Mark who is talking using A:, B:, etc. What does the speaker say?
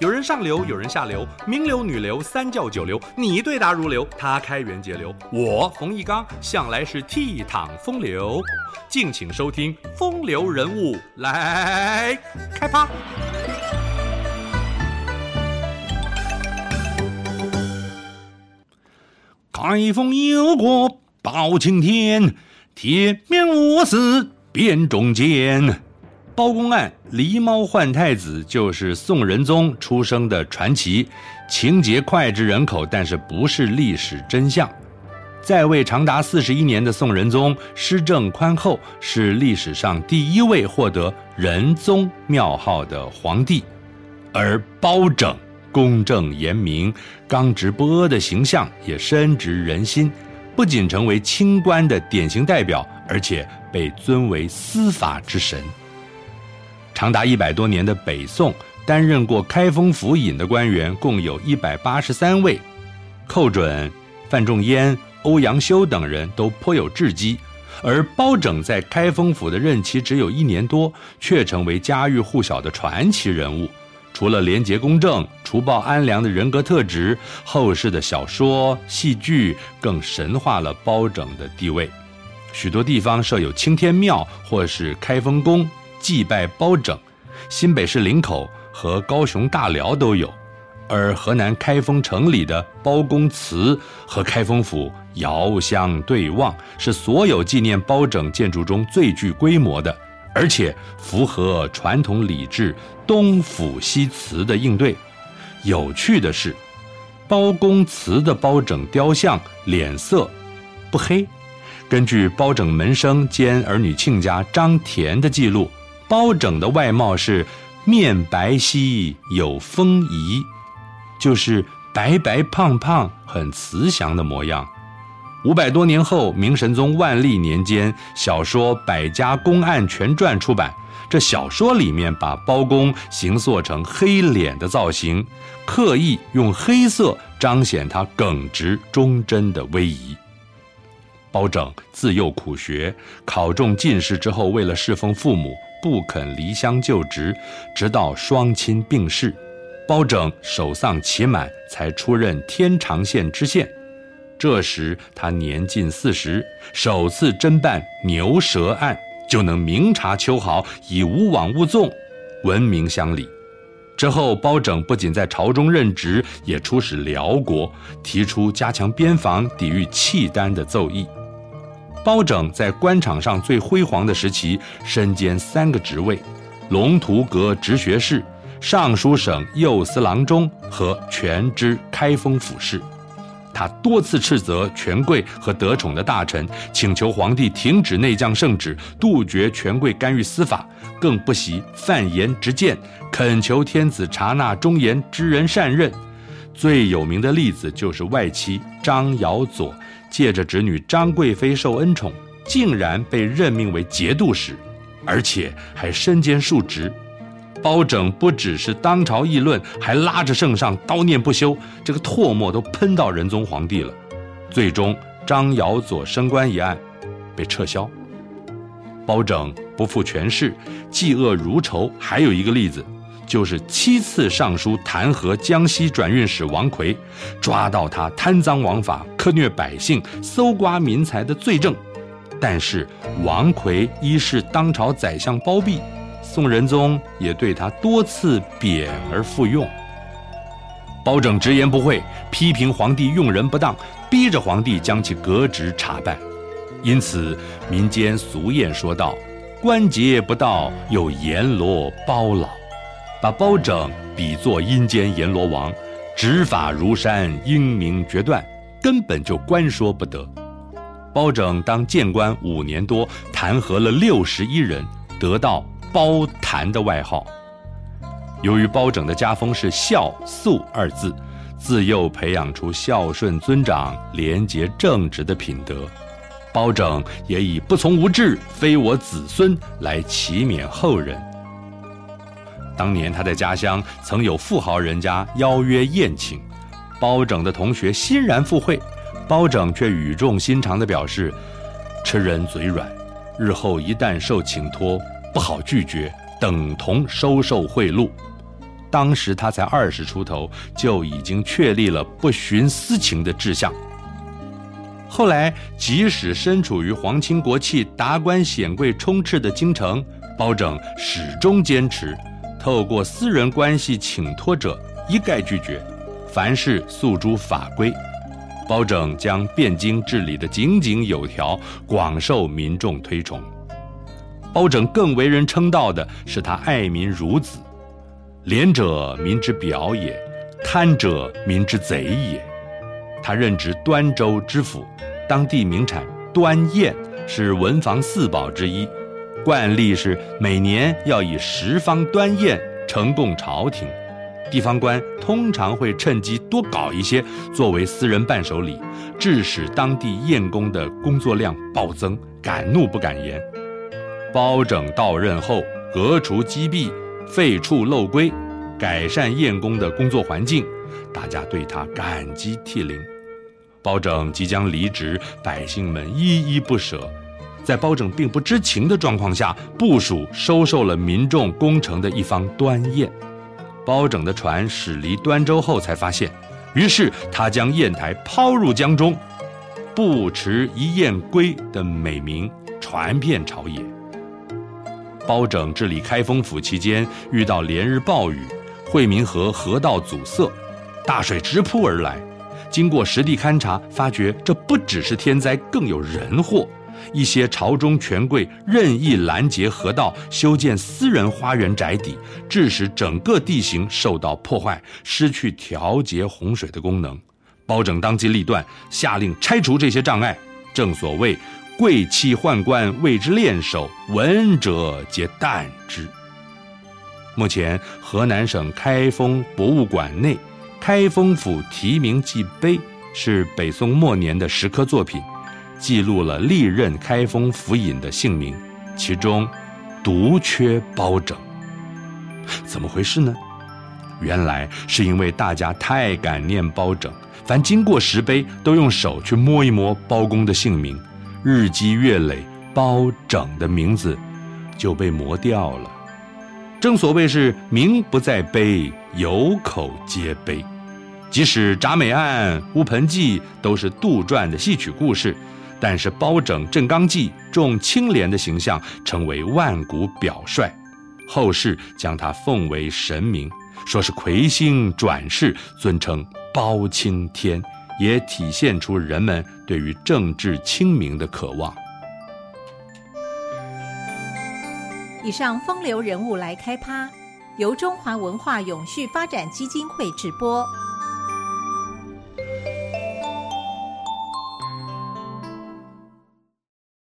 A: 有人上流，有人下流，名流、女流、三教九流，你对答如流，他开源节流，我冯一刚向来是倜傥风流。敬请收听《风流人物》来开趴。
B: 开封有国包青天，铁面无私辨忠奸。包公案，狸猫换太子就是宋仁宗出生的传奇，情节脍炙人口，但是不是历史真相。在位长达四十一年的宋仁宗，施政宽厚，是历史上第一位获得仁宗庙号的皇帝。而包拯公正严明、刚直不阿的形象也深植人心，不仅成为清官的典型代表，而且被尊为司法之神。长达一百多年的北宋，担任过开封府尹的官员共有一百八十三位，寇准、范仲淹、欧阳修等人都颇有政绩，而包拯在开封府的任期只有一年多，却成为家喻户晓的传奇人物。除了廉洁公正、除暴安良的人格特质，后世的小说、戏剧更神化了包拯的地位。许多地方设有青天庙或是开封宫。祭拜包拯，新北市林口和高雄大寮都有，而河南开封城里的包公祠和开封府遥相对望，是所有纪念包拯建筑中最具规模的，而且符合传统礼制东府西祠的应对。有趣的是，包公祠的包拯雕像脸色不黑，根据包拯门生兼儿女亲家张田的记录。包拯的外貌是面白皙有丰仪，就是白白胖胖很慈祥的模样。五百多年后，明神宗万历年间，小说《百家公案全传》出版。这小说里面把包公形塑成黑脸的造型，刻意用黑色彰显他耿直忠贞的威仪。包拯自幼苦学，考中进士之后，为了侍奉父母。不肯离乡就职，直到双亲病逝，包拯守丧期满，才出任天长县知县。这时他年近四十，首次侦办牛舌案，就能明察秋毫，以无往勿纵，闻名乡里。之后，包拯不仅在朝中任职，也出使辽国，提出加强边防、抵御契丹的奏议。包拯在官场上最辉煌的时期，身兼三个职位：龙图阁直学士、尚书省右司郎中和权知开封府事。他多次斥责权贵和得宠的大臣，请求皇帝停止内降圣旨，杜绝权贵干预司法，更不惜犯颜直谏，恳求天子察纳忠言，知人善任。最有名的例子就是外戚张尧佐。借着侄女张贵妃受恩宠，竟然被任命为节度使，而且还身兼数职。包拯不只是当朝议论，还拉着圣上叨念不休，这个唾沫都喷到仁宗皇帝了。最终，张尧佐升官一案被撤销。包拯不负权势，嫉恶如仇。还有一个例子。就是七次上书弹劾江西转运使王奎，抓到他贪赃枉法、苛虐百姓、搜刮民财的罪证，但是王奎一是当朝宰相包庇，宋仁宗也对他多次贬而复用。包拯直言不讳，批评皇帝用人不当，逼着皇帝将其革职查办。因此民间俗谚说道：“官节不到，有阎罗包老。”把包拯比作阴间阎罗王，执法如山，英明决断，根本就官说不得。包拯当谏官五年多，弹劾了六十一人，得到“包弹”的外号。由于包拯的家风是孝肃二字，自幼培养出孝顺尊长、廉洁正直的品德，包拯也以不从无志，非我子孙来启勉后人。当年他在家乡曾有富豪人家邀约宴请，包拯的同学欣然赴会，包拯却语重心长地表示：“吃人嘴软，日后一旦受请托，不好拒绝，等同收受贿赂。”当时他才二十出头，就已经确立了不徇私情的志向。后来，即使身处于皇亲国戚、达官显贵充斥的京城，包拯始终坚持，透过私人关系请托者一概拒绝，凡事诉诸法规。包拯将汴京治理得井井有条，广受民众推崇。包拯更为人称道的是他爱民如子，廉者民之表也，贪者民之贼也。他任职端州知府，当地名产端砚是文房四宝之一，惯例是每年要以十方端砚呈供朝廷。地方官通常会趁机多搞一些作为私人伴手礼，致使当地宴工的工作量暴增，敢怒不敢言。包拯到任后，革除积弊，废黜漏规，改善宴工的工作环境，大家对他感激涕零。包拯即将离职，百姓们依依不舍，在包拯并不知情的状况下，部署收受了民众工程的一方端砚。包拯的船驶离端州后，才发现，于是他将砚台抛入江中，“不持一砚归”的美名传遍朝野。包拯治理开封府期间，遇到连日暴雨，惠民河河道阻塞，大水直扑而来。经过实地勘察，发觉这不只是天灾，更有人祸。一些朝中权贵任意拦截河道，修建私人花园宅邸，致使整个地形受到破坏，失去调节洪水的功能。包拯当机立断，下令拆除这些障碍。正所谓“贵戚宦官为之练手，闻者皆惮之”。目前，河南省开封博物馆内《开封府题名记碑》是北宋末年的石刻作品。记录了历任开封府尹的姓名，其中独缺包拯。怎么回事呢？原来是因为大家太感念包拯，凡经过石碑都用手去摸一摸包公的姓名，日积月累，包拯的名字就被磨掉了。正所谓是名不在碑，有口皆碑。即使铡美案、乌盆记都是杜撰的戏曲故事。但是包拯镇刚纪重清廉的形象成为万古表率，后世将他奉为神明，说是魁星转世，尊称包青天，也体现出人们对于政治清明的渴望。
C: 以上风流人物来开趴，由中华文化永续发展基金会直播。